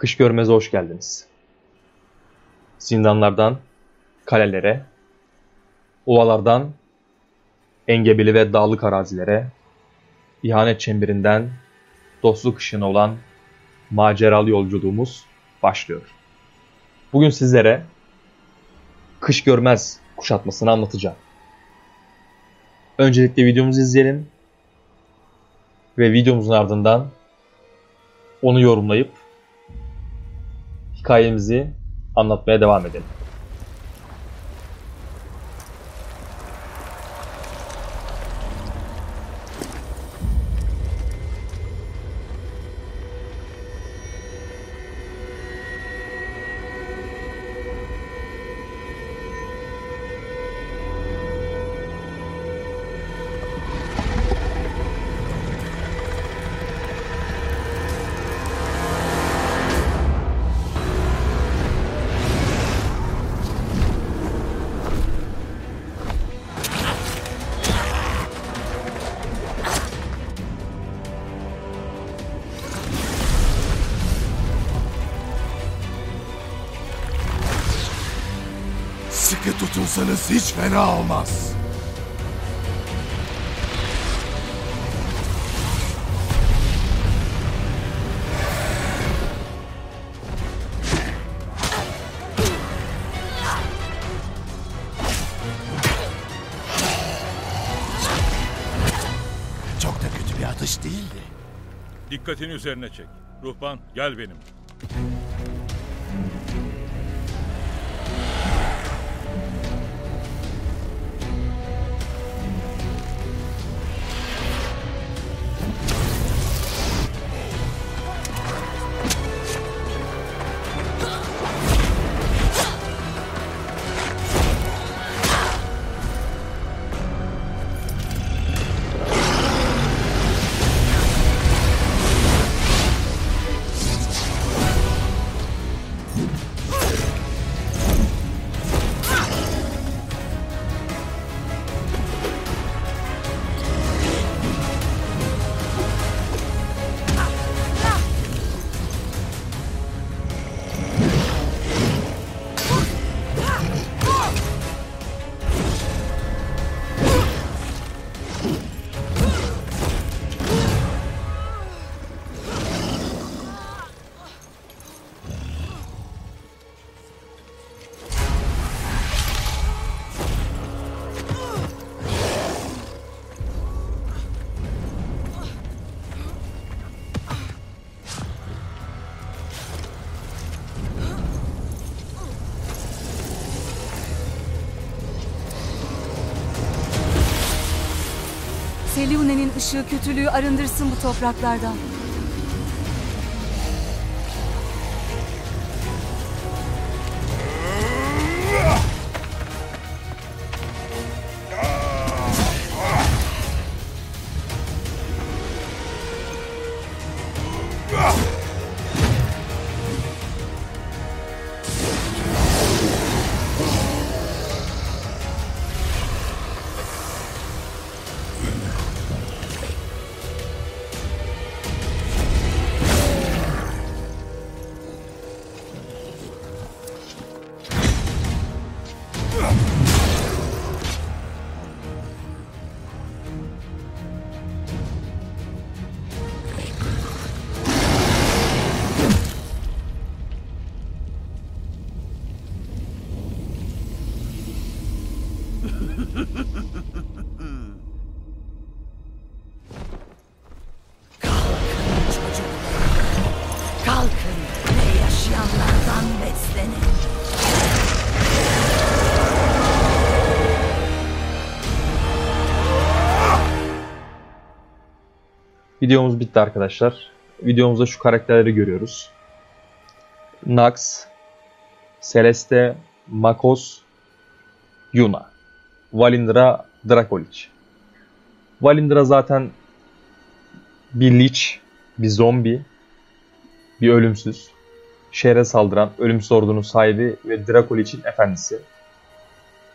Kış görmeze hoş geldiniz. Zindanlardan kalelere, ovalardan engebeli ve dağlık arazilere, ihanet çemberinden dostluk ışığına olan maceralı yolculuğumuz başlıyor. Bugün sizlere kış görmez kuşatmasını anlatacağım. Öncelikle videomuzu izleyelim ve videomuzun ardından onu yorumlayıp hikayemizi anlatmaya devam edelim. Tutunsanız hiç fena olmaz. Çok da kötü bir atış değildi. Dikkatini üzerine çek. Ruhban gel benim. Seliune'nin ışığı kötülüğü arındırsın bu topraklardan. Kalkın ve yaşayanlardan beslenin. Videomuz bitti arkadaşlar. Videomuzda şu karakterleri görüyoruz. Nax, Celeste, Makos, Yuna. Valindra, Drakolic. Valindra zaten bir lich, bir zombi, bir ölümsüz. Şehre saldıran ölümsüz ordunun sahibi ve Drakolic'in efendisi.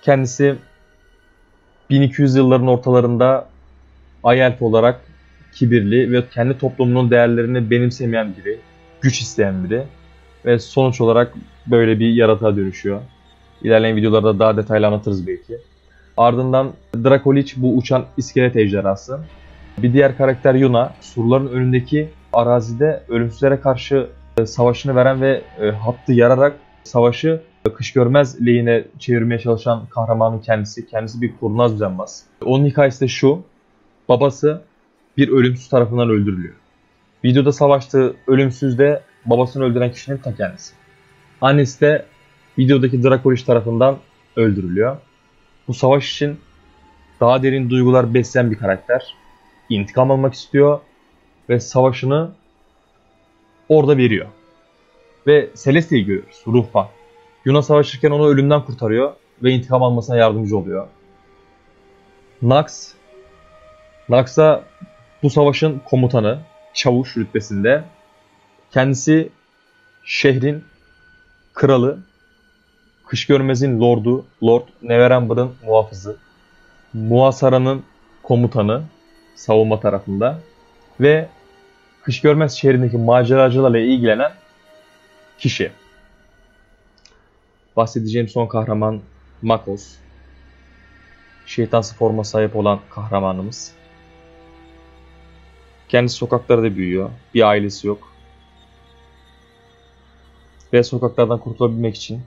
Kendisi 1200 yılların ortalarında Ay Elf olarak kibirli ve kendi toplumunun değerlerini benimsemeyen biri, güç isteyen biri. Ve sonuç olarak böyle bir yaratığa dönüşüyor. İlerleyen videolarda daha detaylı anlatırız belki. Ardından Dracolich bu uçan iskelet ejderhası. Bir diğer karakter Yuna, surların önündeki arazide ölümsüzlere karşı e, savaşını veren ve e, hattı yararak savaşı kış görmez lehine çevirmeye çalışan kahramanın kendisi. Kendisi bir kurnaz düzenbaz. Onun hikayesi de şu. Babası bir ölümsüz tarafından öldürülüyor. Videoda savaştığı ölümsüz de babasını öldüren kişinin ta kendisi. Annesi de videodaki Drakoliş tarafından öldürülüyor. Bu savaş için daha derin duygular besleyen bir karakter. İntikam almak istiyor ve savaşını orada veriyor. Ve Celeste'yi görüyoruz, Ruhban. Yuna savaşırken onu ölümden kurtarıyor ve intikam almasına yardımcı oluyor. Nax, Nax'a bu savaşın komutanı, çavuş rütbesinde. Kendisi şehrin kralı, Kış Görmez'in lordu, Lord Neverember'ın muhafızı, Muhasara'nın komutanı savunma tarafında ve Kış Görmez şehrindeki maceracılarla ilgilenen kişi. Bahsedeceğim son kahraman Makos. Şeytansı forma sahip olan kahramanımız. Kendisi sokaklarda büyüyor. Bir ailesi yok. Ve sokaklardan kurtulabilmek için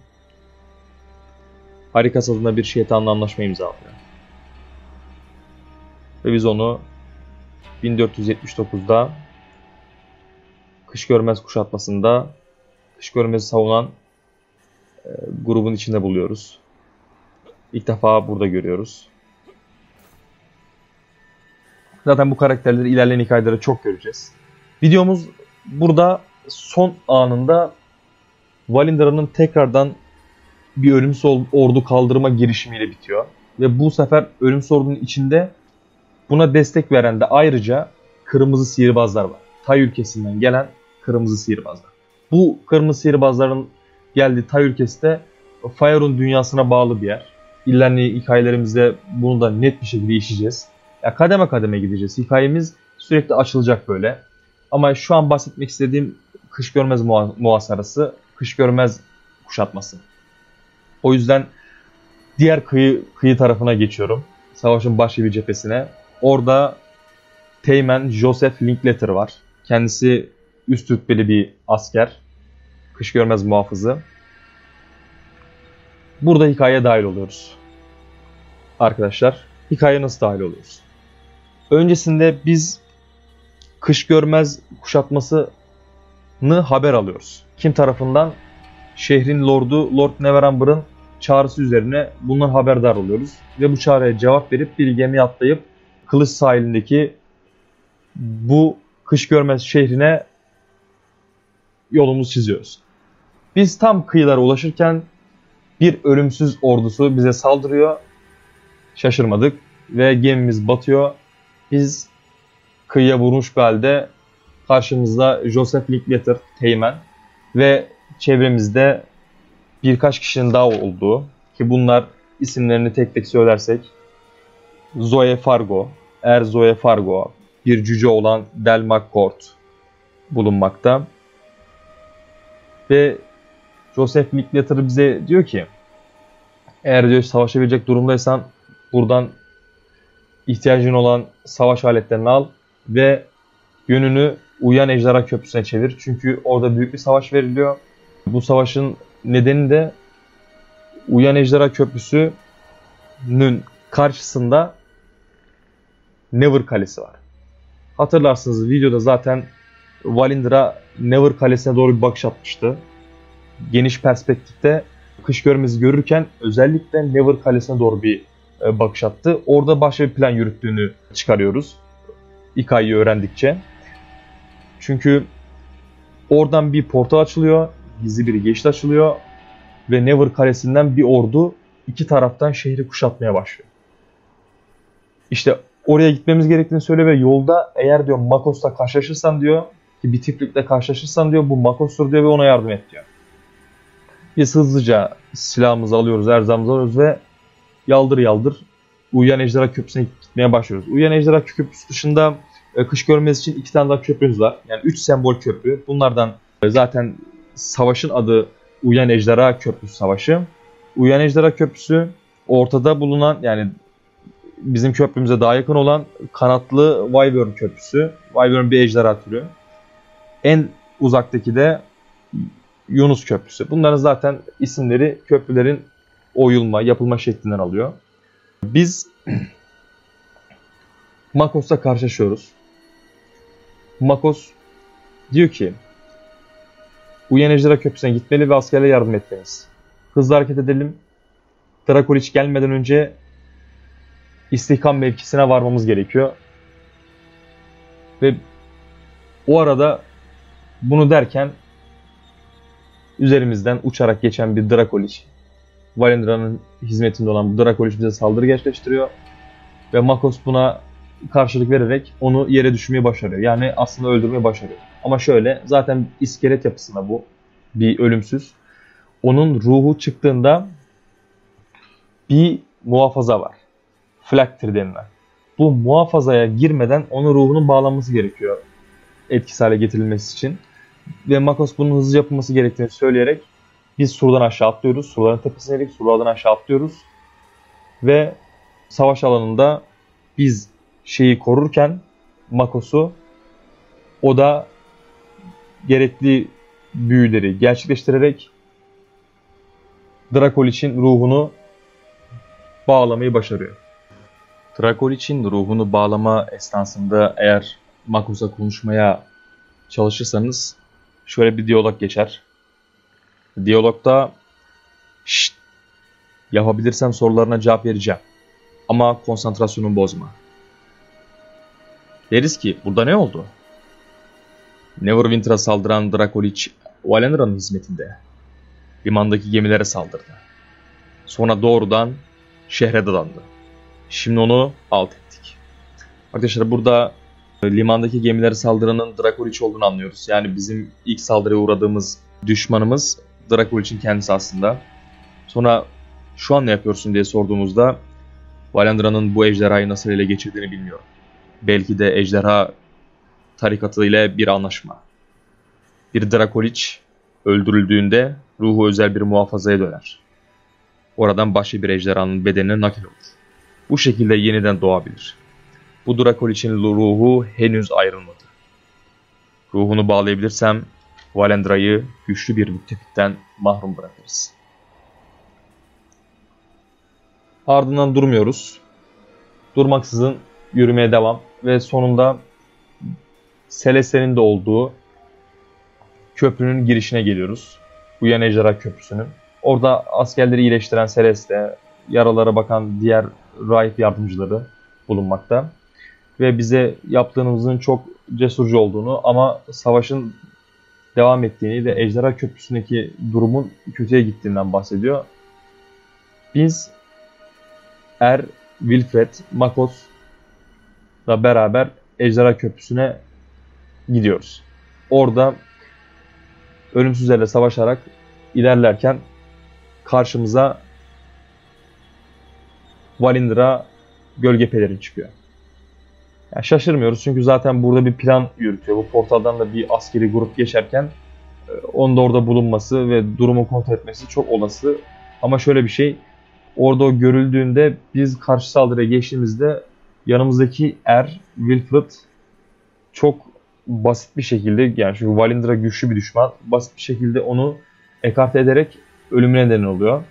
Harikas adında bir şeytanla anlaşma imzalıyor. Ve biz onu 1479'da Kış Görmez kuşatmasında Kış Görmez'i savunan e, grubun içinde buluyoruz. İlk defa burada görüyoruz. Zaten bu karakterleri ilerleyen hikayelerde çok göreceğiz. Videomuz burada son anında Valindra'nın tekrardan bir ölümsüz ordu kaldırma girişimiyle bitiyor. Ve bu sefer ölümsüz ordunun içinde buna destek veren de ayrıca kırmızı sihirbazlar var. Tay ülkesinden gelen kırmızı sihirbazlar. Bu kırmızı sihirbazların geldiği Tay ülkesi de Faerun dünyasına bağlı bir yer. İlerleyen hikayelerimizde bunu da net bir şekilde işleyeceğiz. Ya kademe kademe gideceğiz. Hikayemiz sürekli açılacak böyle. Ama şu an bahsetmek istediğim kış görmez muhasarası, kış görmez kuşatması. O yüzden diğer kıyı, kıyı tarafına geçiyorum. Savaşın başka bir cephesine. Orada Teğmen Joseph Linkletter var. Kendisi üst rütbeli bir asker. Kış görmez muhafızı. Burada hikayeye dahil oluyoruz. Arkadaşlar, hikayeye nasıl dahil oluyoruz? Öncesinde biz kış görmez kuşatmasını haber alıyoruz. Kim tarafından? Şehrin lordu Lord Neverember'ın çağrısı üzerine bundan haberdar oluyoruz. Ve bu çağrıya cevap verip bir gemi atlayıp Kılıç sahilindeki bu kış görmez şehrine yolumuzu çiziyoruz. Biz tam kıyılara ulaşırken bir ölümsüz ordusu bize saldırıyor. Şaşırmadık ve gemimiz batıyor. Biz kıyıya vurmuş bir halde karşımızda Joseph Linkletter, Teğmen ve çevremizde birkaç kişinin daha olduğu ki bunlar isimlerini tek tek söylersek Zoe Fargo, Er Zoe Fargo, bir cüce olan Del McCourt bulunmakta. Ve Joseph Linkletter bize diyor ki eğer diyor savaşabilecek durumdaysan buradan ihtiyacın olan savaş aletlerini al ve yönünü Uyan Ejderha Köprüsü'ne çevir. Çünkü orada büyük bir savaş veriliyor. Bu savaşın nedeni de Uyan Ejderha Köprüsü'nün karşısında Never Kalesi var. Hatırlarsınız videoda zaten Valindra Never Kalesi'ne doğru bir bakış atmıştı. Geniş perspektifte kış görmezi görürken özellikle Never Kalesi'ne doğru bir e, bakış attı. Orada başka bir plan yürüttüğünü çıkarıyoruz. İK'yı öğrendikçe. Çünkü oradan bir portal açılıyor. Gizli bir geçit açılıyor. Ve Never Kalesi'nden bir ordu iki taraftan şehri kuşatmaya başlıyor. İşte oraya gitmemiz gerektiğini söylüyor ve yolda eğer diyor Makos'la karşılaşırsan diyor ki bir tiplikle karşılaşırsan diyor bu Makos'tur diyor ve ona yardım et diyor. Biz hızlıca silahımızı alıyoruz, erzamızı alıyoruz ve yaldır yaldır Uyuyan Ejderha Köprüsü'ne gitmeye başlıyoruz. Uyuyan Ejderha Köprüsü dışında e, kış görmesi için iki tane daha köprümüz var. Yani üç sembol köprü. Bunlardan e, zaten savaşın adı Uyan Ejderha Köprüsü Savaşı. Uyan Ejderha Köprüsü ortada bulunan yani bizim köprümüze daha yakın olan kanatlı Wyvern Köprüsü. Wyvern bir ejderha türü. En uzaktaki de Yunus Köprüsü. Bunların zaten isimleri köprülerin oyulma, yapılma şeklinden alıyor. Biz Makos'la karşılaşıyoruz. Makos diyor ki Uyan Ejderha Köprüsü'ne gitmeli ve askerlere yardım etmeliyiz. Hızlı hareket edelim. Drakoliç gelmeden önce istihkam mevkisine varmamız gerekiyor. Ve o arada bunu derken üzerimizden uçarak geçen bir Drakoliç Valendra'nın hizmetinde olan bu Drakoliç bize saldırı gerçekleştiriyor. Ve Makos buna karşılık vererek onu yere düşürmeyi başarıyor. Yani aslında öldürmeyi başarıyor. Ama şöyle zaten iskelet yapısında bu bir ölümsüz. Onun ruhu çıktığında bir muhafaza var. Flaktir denilen. Bu muhafazaya girmeden onun ruhunun bağlanması gerekiyor etkisiz hale getirilmesi için. Ve Makos bunun hızlı yapılması gerektiğini söyleyerek biz surdan aşağı atlıyoruz. Surların tepesine inerek surlardan aşağı atlıyoruz. Ve savaş alanında biz şeyi korurken Makos'u o da gerekli büyüleri gerçekleştirerek Drakoliç'in ruhunu bağlamayı başarıyor. Drakoliç'in ruhunu bağlama esnasında eğer Makos'a konuşmaya çalışırsanız şöyle bir diyalog geçer. Diyalogda Şşt, yapabilirsem sorularına cevap vereceğim. Ama konsantrasyonunu bozma. Deriz ki burada ne oldu? Neverwinter'a saldıran Drakoliç Valendra'nın hizmetinde. Limandaki gemilere saldırdı. Sonra doğrudan şehre dadandı. Şimdi onu alt ettik. Arkadaşlar burada limandaki gemilere saldıranın Drakoliç olduğunu anlıyoruz. Yani bizim ilk saldırıya uğradığımız düşmanımız Drakoliç'in kendisi aslında. Sonra şu an ne yapıyorsun diye sorduğumuzda Valendra'nın bu ejderhayı nasıl ele geçirdiğini bilmiyorum. Belki de ejderha tarikatı ile bir anlaşma. Bir Drakoliç öldürüldüğünde ruhu özel bir muhafazaya döner. Oradan başka bir ejderhanın bedenine nakil olur. Bu şekilde yeniden doğabilir. Bu Drakoliç'in ruhu henüz ayrılmadı. Ruhunu bağlayabilirsem Valendra'yı güçlü bir müttefikten mahrum bırakırız. Ardından durmuyoruz. Durmaksızın yürümeye devam ve sonunda Celeste'nin de olduğu köprünün girişine geliyoruz. Uyan Ejderha Köprüsü'nün. Orada askerleri iyileştiren Celeste, yaralara bakan diğer rahip yardımcıları bulunmakta. Ve bize yaptığımızın çok cesurcu olduğunu ama savaşın devam ettiğini ve Ejderha Köprüsü'ndeki durumun kötüye gittiğinden bahsediyor. Biz Er, Wilfred, Makos'la beraber Ejderha Köprüsü'ne gidiyoruz. Orada ölümsüzlerle savaşarak ilerlerken karşımıza Valindra gölge peleri çıkıyor. Yani şaşırmıyoruz çünkü zaten burada bir plan yürütüyor. Bu portaldan da bir askeri grup geçerken e, onun da orada bulunması ve durumu kontrol etmesi çok olası. Ama şöyle bir şey, orada o görüldüğünde biz karşı saldırıya geçtiğimizde yanımızdaki Er, Wilfred çok basit bir şekilde yani çünkü Valindra güçlü bir düşman. Basit bir şekilde onu ekarte ederek ölümüne neden oluyor.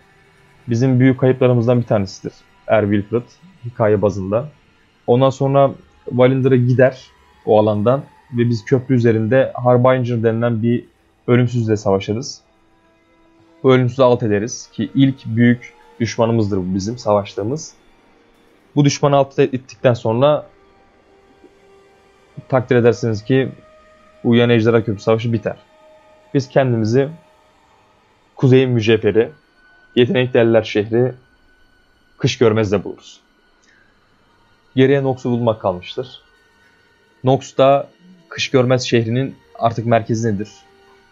Bizim büyük kayıplarımızdan bir tanesidir. Er Wilfred hikaye bazında. Ondan sonra Valindra gider o alandan ve biz köprü üzerinde Harbinger denilen bir ölümsüzle savaşırız. Bu ölümsüzü alt ederiz ki ilk büyük düşmanımızdır bu bizim savaştığımız. Bu düşmanı alt ettikten sonra takdir edersiniz ki Uyan Ejderha Köprü Savaşı biter. Biz kendimizi Kuzey Mücevheri, Yetenekli Eller Şehri, Kış Görmez'de buluruz. Geriye Nox'u bulmak kalmıştır. Nox da Kış Görmez şehrinin artık merkezindedir.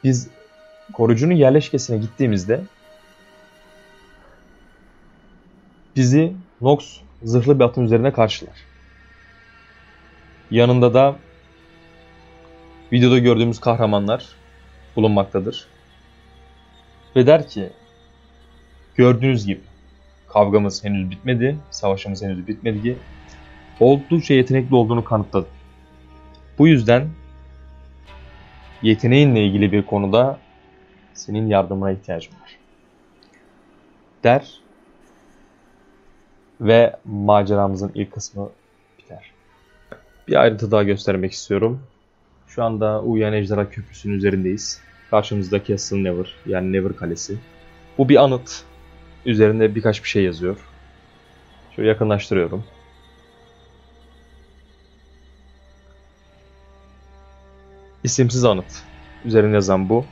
Biz korucunun yerleşkesine gittiğimizde bizi Nox zırhlı bir atın üzerine karşılar. Yanında da videoda gördüğümüz kahramanlar bulunmaktadır. Ve der ki gördüğünüz gibi kavgamız henüz bitmedi, savaşımız henüz bitmedi. Oldukça yetenekli olduğunu kanıtladı. Bu yüzden yeteneğinle ilgili bir konuda senin yardımına ihtiyacım var. Der ve maceramızın ilk kısmı. Bir ayrıntı daha göstermek istiyorum. Şu anda Uyuyan Ejderha Köprüsü'nün üzerindeyiz. Karşımızda Castle Never yani Never Kalesi. Bu bir anıt. Üzerinde birkaç bir şey yazıyor. Şöyle yakınlaştırıyorum. İsimsiz anıt. Üzerinde yazan bu.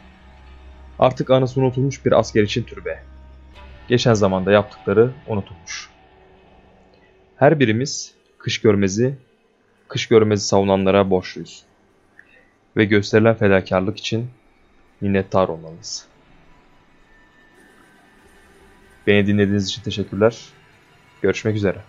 Artık anısı unutulmuş bir asker için türbe. Geçen zamanda yaptıkları unutulmuş. Her birimiz kış görmezi, kış görmezi savunanlara borçluyuz. Ve gösterilen fedakarlık için minnettar olmalıyız. Beni dinlediğiniz için teşekkürler. Görüşmek üzere.